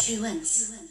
去问，问。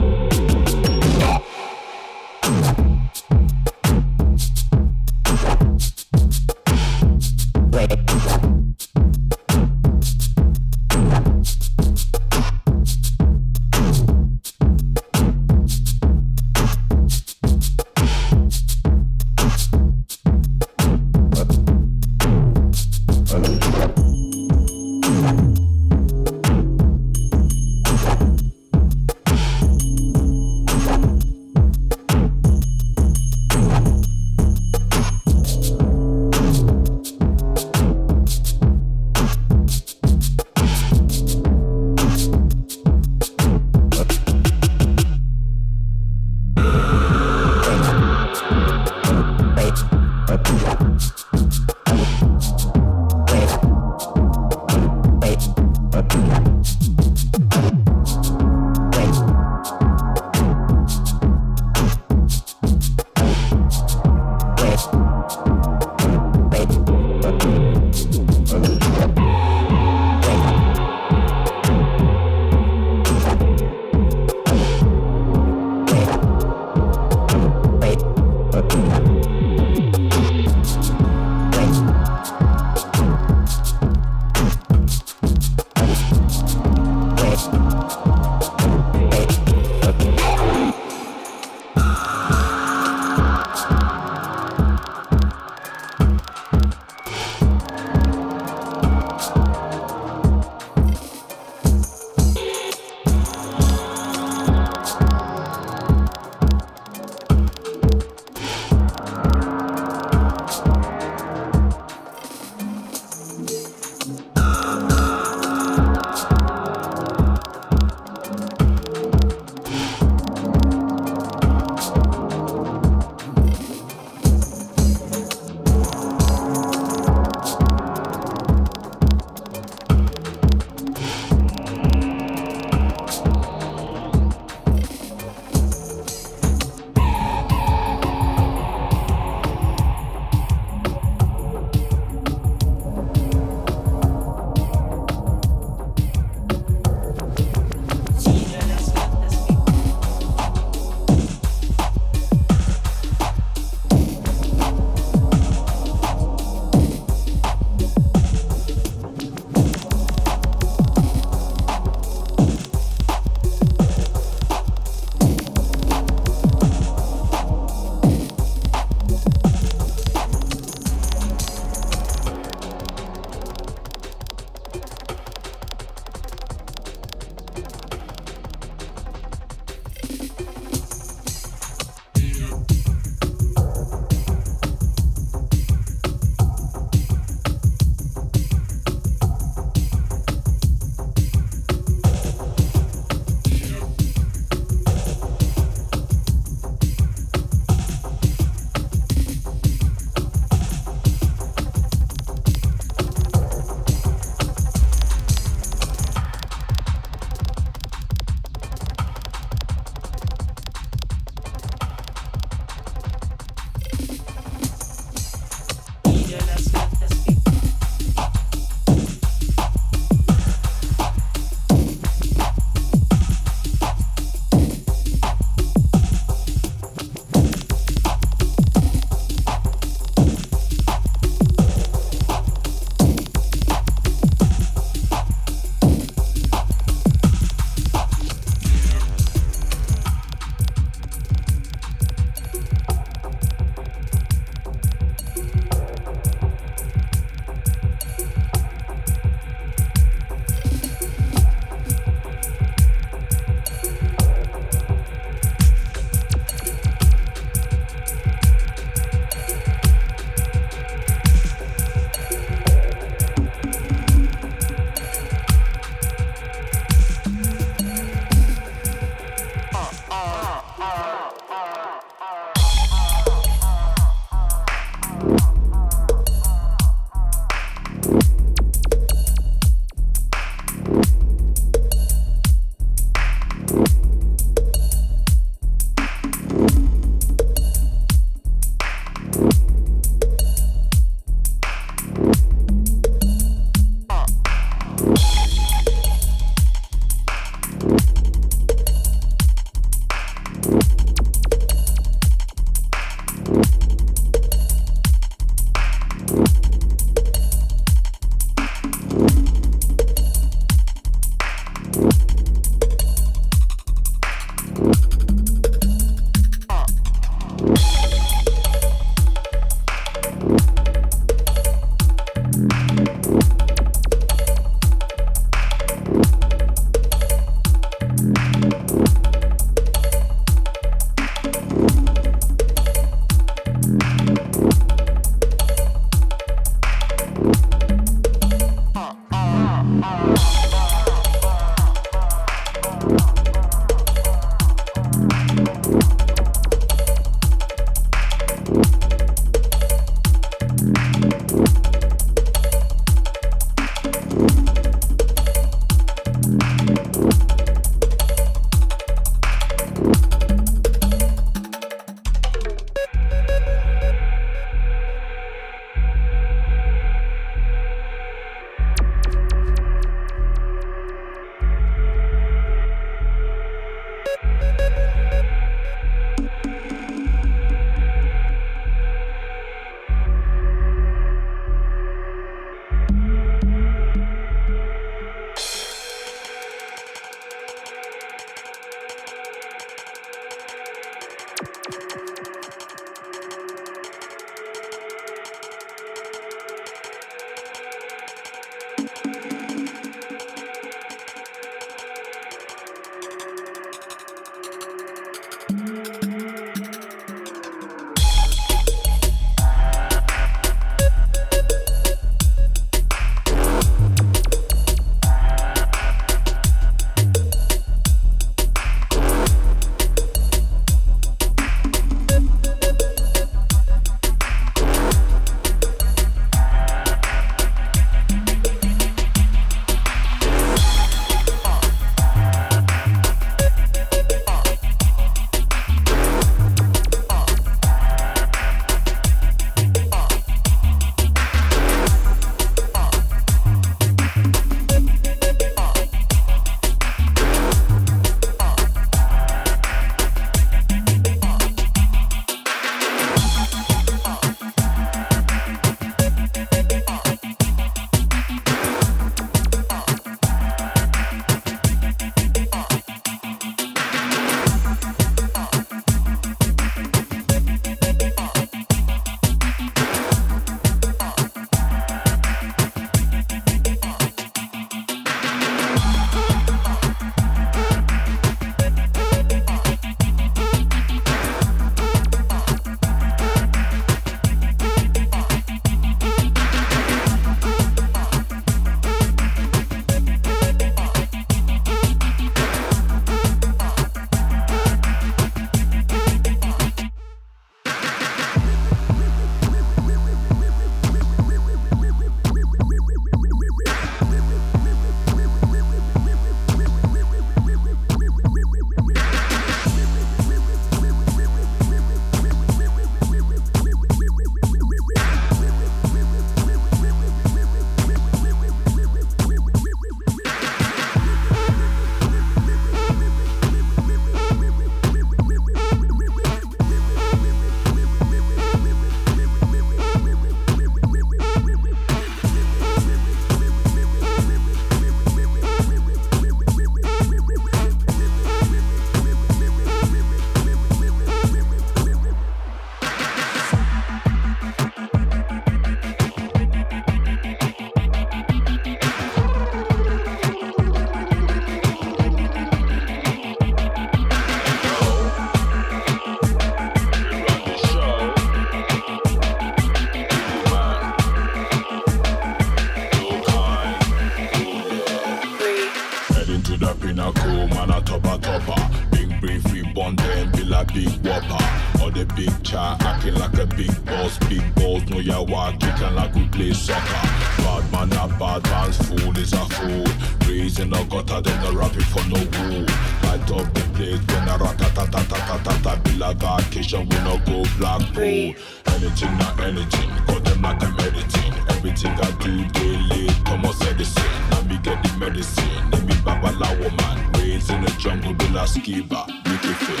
Let me Babalawo man. Raised in the jungle, be like skiba. Make it fit.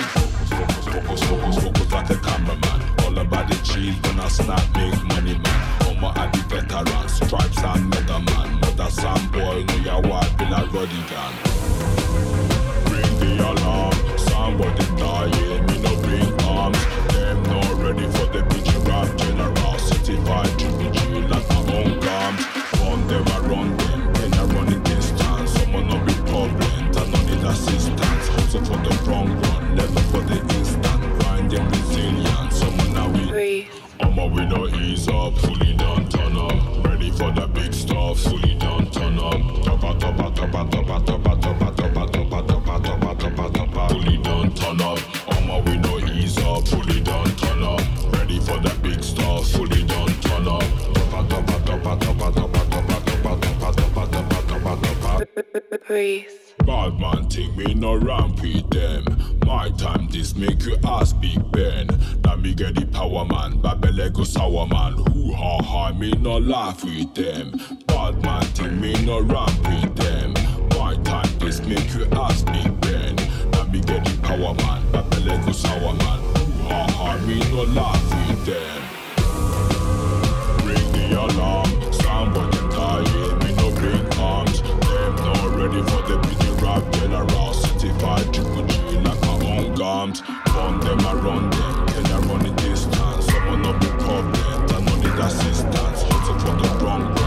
Focus, focus, focus, focus like a cameraman. All about the cheese when I snap, make money man. Homo at the veteran, stripes and mega man. Mother Sam boy, know ya what, be like Roddy Gun. Bring the alarm, somebody dying, me no bring arms. Them not ready for the bitch rap general. Certified no ease up, fully done turn up. Ready for the big stuff, fully done turn up. Toppa toppa toppa toppa toppa toppa toppa toppa toppa toppa toppa toppa. Fully done turn up. No ease up, fully done turn up. Ready for the big stuff, fully done turn up. Toppa toppa toppa toppa toppa toppa toppa toppa toppa toppa toppa toppa. Breathe. Bad man think me no ramp with them. My time this make you ass big Ben. Now me get the power man, Babelego sour man. Who ha ha me no laugh with them. Bad man think me no ramp with them. My time this make you ass big Ben. Now me get the power man, Babelego sour man. Who ha ha me no laugh with them. Ring the alarm, somebody dying, me no bring arms. Them not ready for the bitty rap general. Certified triple G arms. Burn them, I run them, then I run the distance. Someone up the covenant, I'm on the assistance. Hunting for the wrong